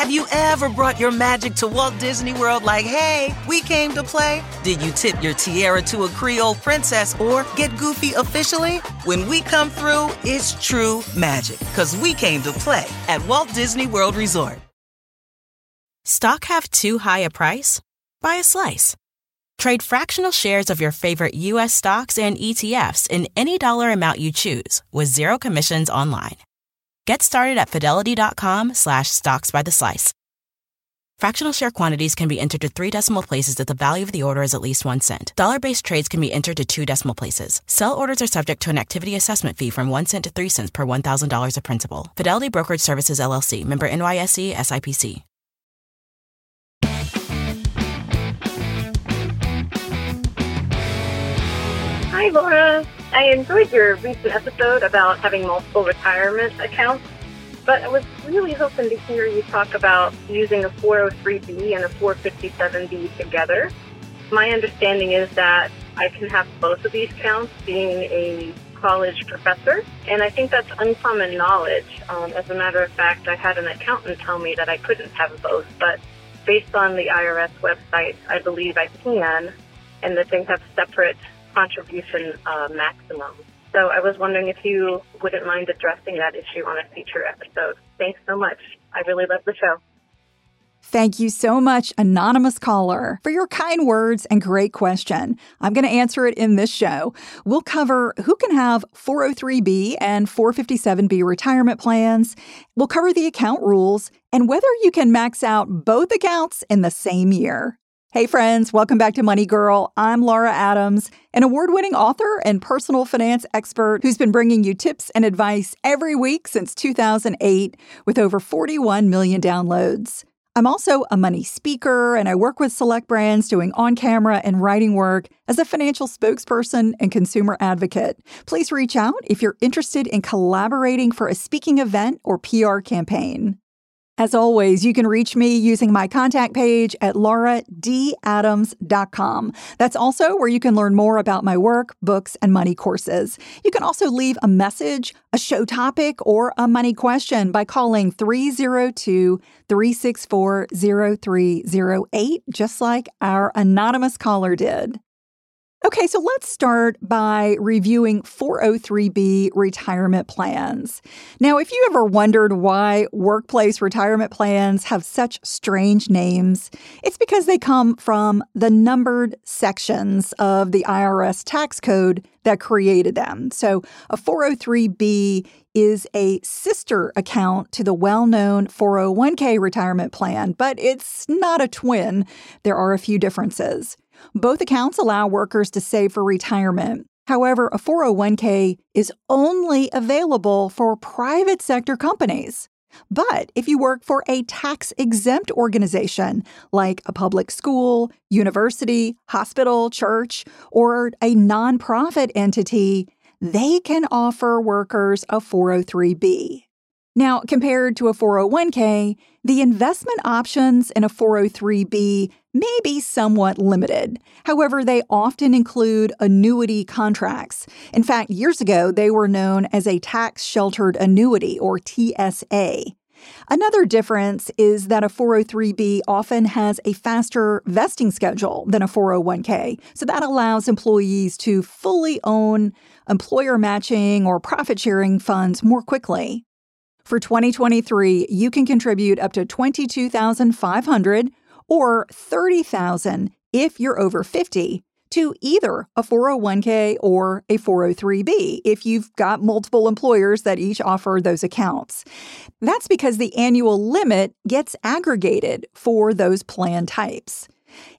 Have you ever brought your magic to Walt Disney World like, hey, we came to play? Did you tip your tiara to a Creole princess or get goofy officially? When we come through, it's true magic, because we came to play at Walt Disney World Resort. Stock have too high a price? Buy a slice. Trade fractional shares of your favorite U.S. stocks and ETFs in any dollar amount you choose with zero commissions online. Get started at fidelity.com slash stocks by the slice. Fractional share quantities can be entered to three decimal places if the value of the order is at least one cent. Dollar based trades can be entered to two decimal places. Sell orders are subject to an activity assessment fee from one cent to three cents per $1,000 of principal. Fidelity Brokerage Services LLC, member NYSE SIPC. Hi, Laura. I enjoyed your recent episode about having multiple retirement accounts, but I was really hoping to hear you talk about using a 403B and a 457B together. My understanding is that I can have both of these accounts being a college professor, and I think that's uncommon knowledge. Um, as a matter of fact, I had an accountant tell me that I couldn't have both, but based on the IRS website, I believe I can, and that they have separate contribution uh, maximum. So I was wondering if you wouldn't mind addressing that issue on a future episode. Thanks so much. I really love the show. Thank you so much, Anonymous Caller, for your kind words and great question. I'm going to answer it in this show. We'll cover who can have 403B and 457B retirement plans. We'll cover the account rules and whether you can max out both accounts in the same year. Hey, friends, welcome back to Money Girl. I'm Laura Adams, an award winning author and personal finance expert who's been bringing you tips and advice every week since 2008 with over 41 million downloads. I'm also a money speaker and I work with select brands doing on camera and writing work as a financial spokesperson and consumer advocate. Please reach out if you're interested in collaborating for a speaking event or PR campaign. As always, you can reach me using my contact page at lauradadams.com. That's also where you can learn more about my work, books, and money courses. You can also leave a message, a show topic, or a money question by calling 302 364 0308, just like our anonymous caller did. Okay, so let's start by reviewing 403B retirement plans. Now, if you ever wondered why workplace retirement plans have such strange names, it's because they come from the numbered sections of the IRS tax code that created them. So, a 403B is a sister account to the well known 401k retirement plan, but it's not a twin. There are a few differences. Both accounts allow workers to save for retirement. However, a 401k is only available for private sector companies. But if you work for a tax exempt organization like a public school, university, hospital, church, or a nonprofit entity, they can offer workers a 403b. Now, compared to a 401k, the investment options in a 403b may be somewhat limited. However, they often include annuity contracts. In fact, years ago, they were known as a tax sheltered annuity or TSA. Another difference is that a 403b often has a faster vesting schedule than a 401k. So that allows employees to fully own employer matching or profit sharing funds more quickly. For 2023, you can contribute up to 22,500 or 30,000 if you're over 50 to either a 401k or a 403b if you've got multiple employers that each offer those accounts. That's because the annual limit gets aggregated for those plan types.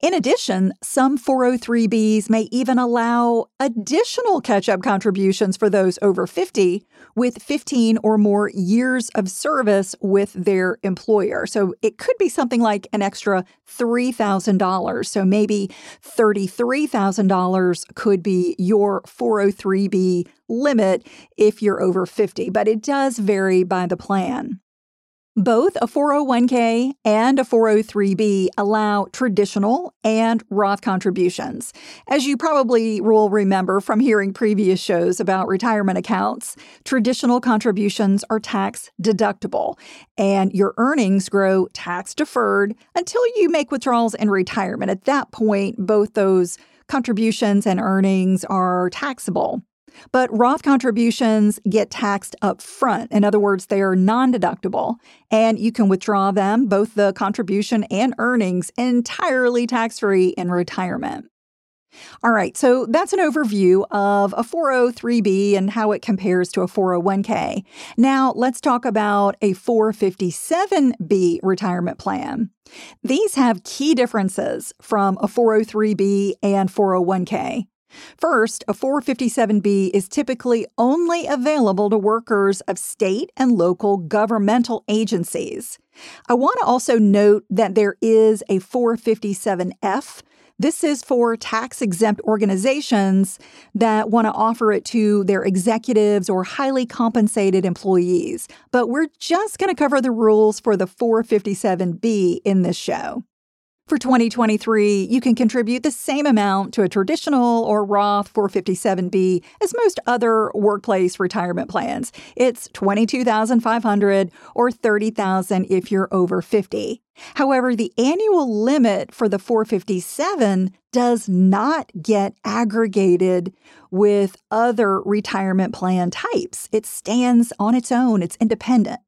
In addition, some 403bs may even allow additional catch up contributions for those over 50 with 15 or more years of service with their employer. So it could be something like an extra $3,000. So maybe $33,000 could be your 403b limit if you're over 50, but it does vary by the plan. Both a 401k and a 403b allow traditional and Roth contributions. As you probably will remember from hearing previous shows about retirement accounts, traditional contributions are tax deductible and your earnings grow tax deferred until you make withdrawals in retirement. At that point, both those contributions and earnings are taxable. But Roth contributions get taxed up front. In other words, they are non deductible, and you can withdraw them, both the contribution and earnings, entirely tax free in retirement. All right, so that's an overview of a 403b and how it compares to a 401k. Now, let's talk about a 457b retirement plan. These have key differences from a 403b and 401k. First, a 457B is typically only available to workers of state and local governmental agencies. I want to also note that there is a 457F. This is for tax exempt organizations that want to offer it to their executives or highly compensated employees. But we're just going to cover the rules for the 457B in this show. For 2023, you can contribute the same amount to a traditional or Roth 457b as most other workplace retirement plans. It's 22,500 or 30,000 if you're over 50. However, the annual limit for the 457 does not get aggregated with other retirement plan types. It stands on its own, it's independent.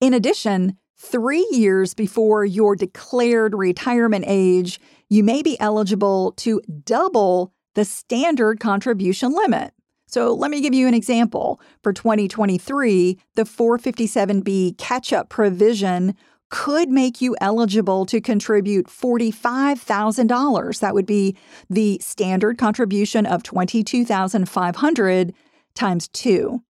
In addition, three years before your declared retirement age, you may be eligible to double the standard contribution limit. So let me give you an example. For 2023, the 457B catch up provision could make you eligible to contribute $45,000. That would be the standard contribution of 22,500 times 2.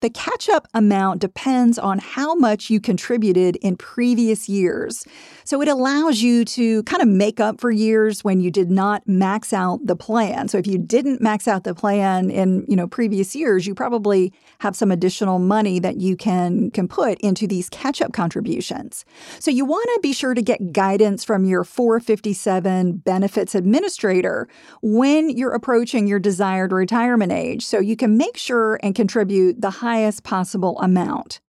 The catch up amount depends on how much you contributed in previous years. So it allows you to kind of make up for years when you did not max out the plan. So if you didn't max out the plan in, you know, previous years, you probably have some additional money that you can can put into these catch up contributions. So you want to be sure to get guidance from your 457 benefits administrator when you're approaching your desired retirement age so you can make sure and contribute the high highest possible amount.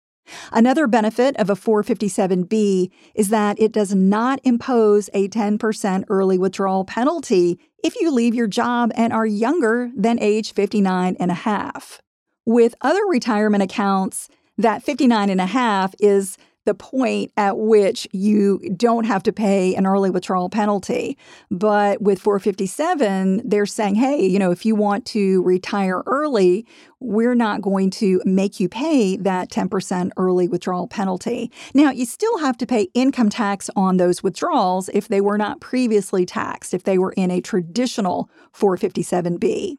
Another benefit of a 457B is that it does not impose a 10% early withdrawal penalty if you leave your job and are younger than age 59 and a half. With other retirement accounts, that 59 and a half is the point at which you don't have to pay an early withdrawal penalty. But with 457, they're saying, hey, you know, if you want to retire early, we're not going to make you pay that 10% early withdrawal penalty. Now, you still have to pay income tax on those withdrawals if they were not previously taxed, if they were in a traditional 457B.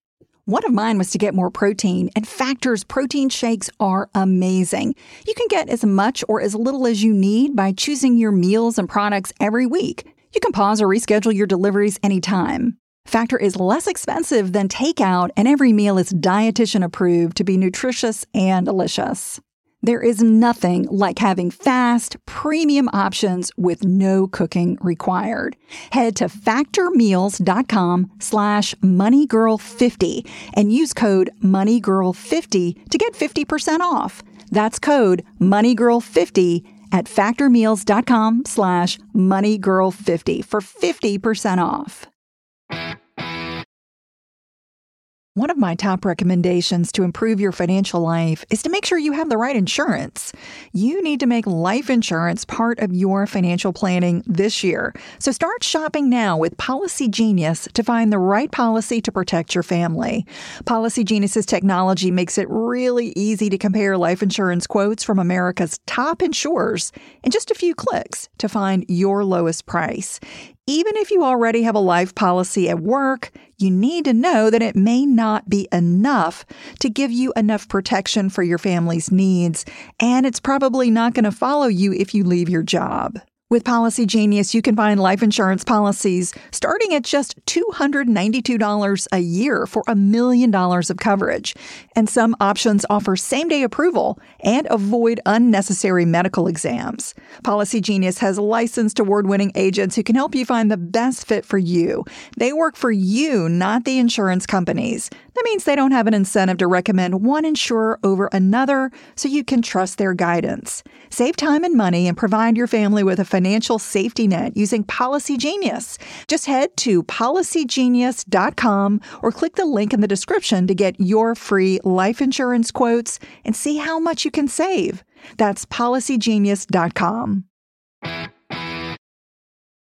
One of mine was to get more protein, and Factor's protein shakes are amazing. You can get as much or as little as you need by choosing your meals and products every week. You can pause or reschedule your deliveries anytime. Factor is less expensive than takeout, and every meal is dietitian approved to be nutritious and delicious. There is nothing like having fast, premium options with no cooking required. Head to factormeals.com slash moneygirl50 and use code moneygirl50 to get 50% off. That's code moneygirl50 at factormeals.com slash moneygirl50 for 50% off. One of my top recommendations to improve your financial life is to make sure you have the right insurance. You need to make life insurance part of your financial planning this year. So start shopping now with Policy Genius to find the right policy to protect your family. Policy Genius's technology makes it really easy to compare life insurance quotes from America's top insurers in just a few clicks to find your lowest price. Even if you already have a life policy at work, you need to know that it may not be enough to give you enough protection for your family's needs, and it's probably not going to follow you if you leave your job. With Policy Genius, you can find life insurance policies starting at just $292 a year for a million dollars of coverage. And some options offer same day approval and avoid unnecessary medical exams. Policy Genius has licensed award winning agents who can help you find the best fit for you. They work for you, not the insurance companies. That means they don't have an incentive to recommend one insurer over another, so you can trust their guidance. Save time and money and provide your family with a financial safety net using Policy Genius. Just head to policygenius.com or click the link in the description to get your free life insurance quotes and see how much you can save. That's policygenius.com.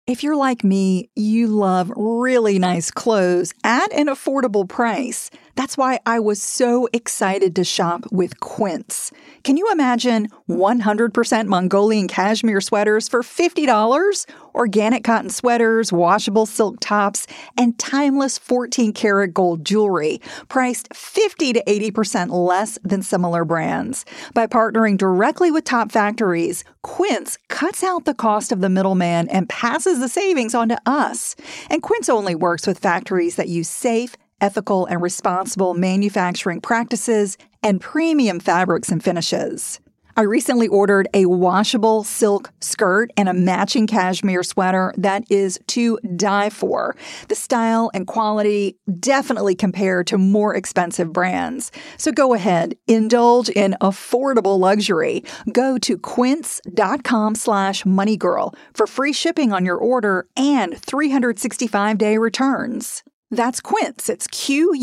If you're like me, you love really nice clothes at an affordable price. That's why I was so excited to shop with Quince. Can you imagine 100% Mongolian cashmere sweaters for $50? Organic cotton sweaters, washable silk tops, and timeless 14 karat gold jewelry, priced 50 to 80% less than similar brands. By partnering directly with top factories, Quince cuts out the cost of the middleman and passes the savings on to us. And Quince only works with factories that use safe, ethical, and responsible manufacturing practices, and premium fabrics and finishes. I recently ordered a washable silk skirt and a matching cashmere sweater that is to die for. The style and quality definitely compare to more expensive brands. So go ahead, indulge in affordable luxury. Go to quince.com slash moneygirl for free shipping on your order and 365 day returns. That's Quince. It's Q-U-I-N-C-E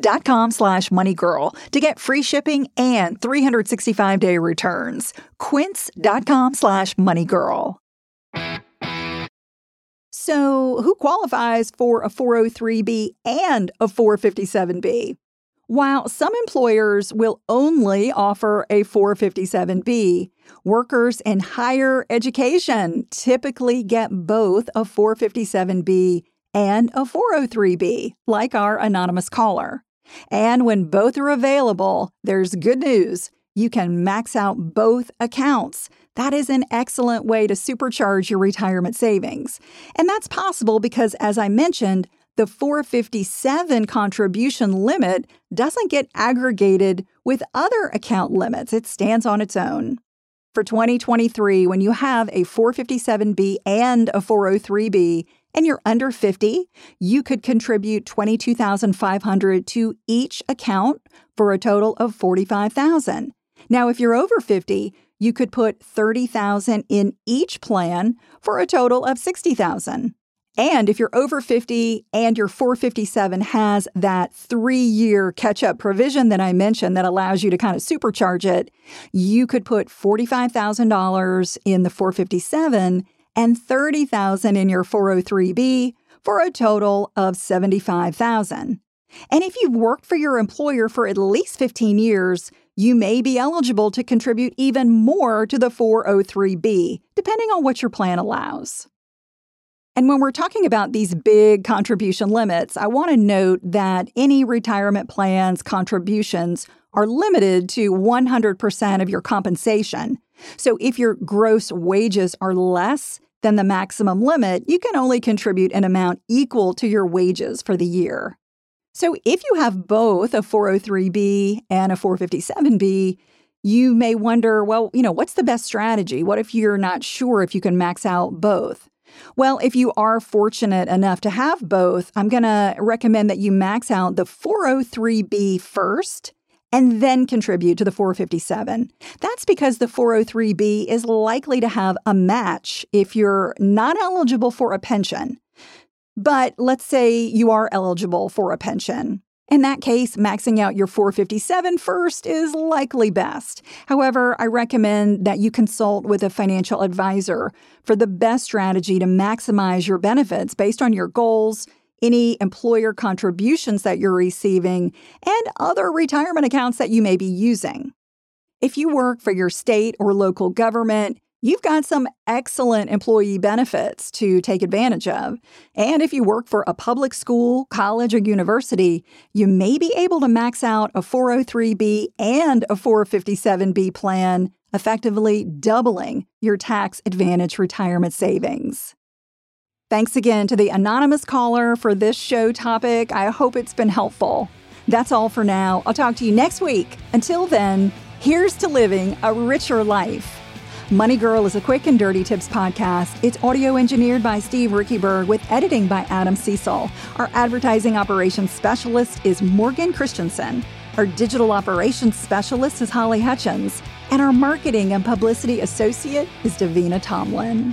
dot com slash moneygirl to get free shipping and 365-day returns. Quince.com slash moneygirl. So who qualifies for a 403B and a 457B? While some employers will only offer a 457B, workers in higher education typically get both a 457B and a 403B, like our anonymous caller. And when both are available, there's good news. You can max out both accounts. That is an excellent way to supercharge your retirement savings. And that's possible because, as I mentioned, the 457 contribution limit doesn't get aggregated with other account limits, it stands on its own. For 2023, when you have a 457B and a 403B, and you're under 50, you could contribute 22,500 to each account for a total of 45,000. Now, if you're over 50, you could put 30,000 in each plan for a total of 60,000. And if you're over 50 and your 457 has that three year catch up provision that I mentioned that allows you to kind of supercharge it, you could put $45,000 in the 457 and 30,000 in your 403b for a total of 75,000. And if you've worked for your employer for at least 15 years, you may be eligible to contribute even more to the 403b, depending on what your plan allows. And when we're talking about these big contribution limits, I want to note that any retirement plan's contributions are limited to 100% of your compensation. So if your gross wages are less, than the maximum limit, you can only contribute an amount equal to your wages for the year. So if you have both a 403b and a 457b, you may wonder, well, you know, what's the best strategy? What if you're not sure if you can max out both? Well, if you are fortunate enough to have both, I'm going to recommend that you max out the 403b first and then contribute to the 457. That's because the 403b is likely to have a match if you're not eligible for a pension. But let's say you are eligible for a pension. In that case, maxing out your 457 first is likely best. However, I recommend that you consult with a financial advisor for the best strategy to maximize your benefits based on your goals, any employer contributions that you're receiving, and other retirement accounts that you may be using. If you work for your state or local government, you've got some excellent employee benefits to take advantage of. And if you work for a public school, college, or university, you may be able to max out a 403B and a 457B plan, effectively doubling your tax advantage retirement savings. Thanks again to the anonymous caller for this show topic. I hope it's been helpful. That's all for now. I'll talk to you next week. Until then, here's to living a richer life. Money Girl is a quick and dirty tips podcast. It's audio engineered by Steve Riekeberg with editing by Adam Cecil. Our advertising operations specialist is Morgan Christensen. Our digital operations specialist is Holly Hutchins. And our marketing and publicity associate is Davina Tomlin.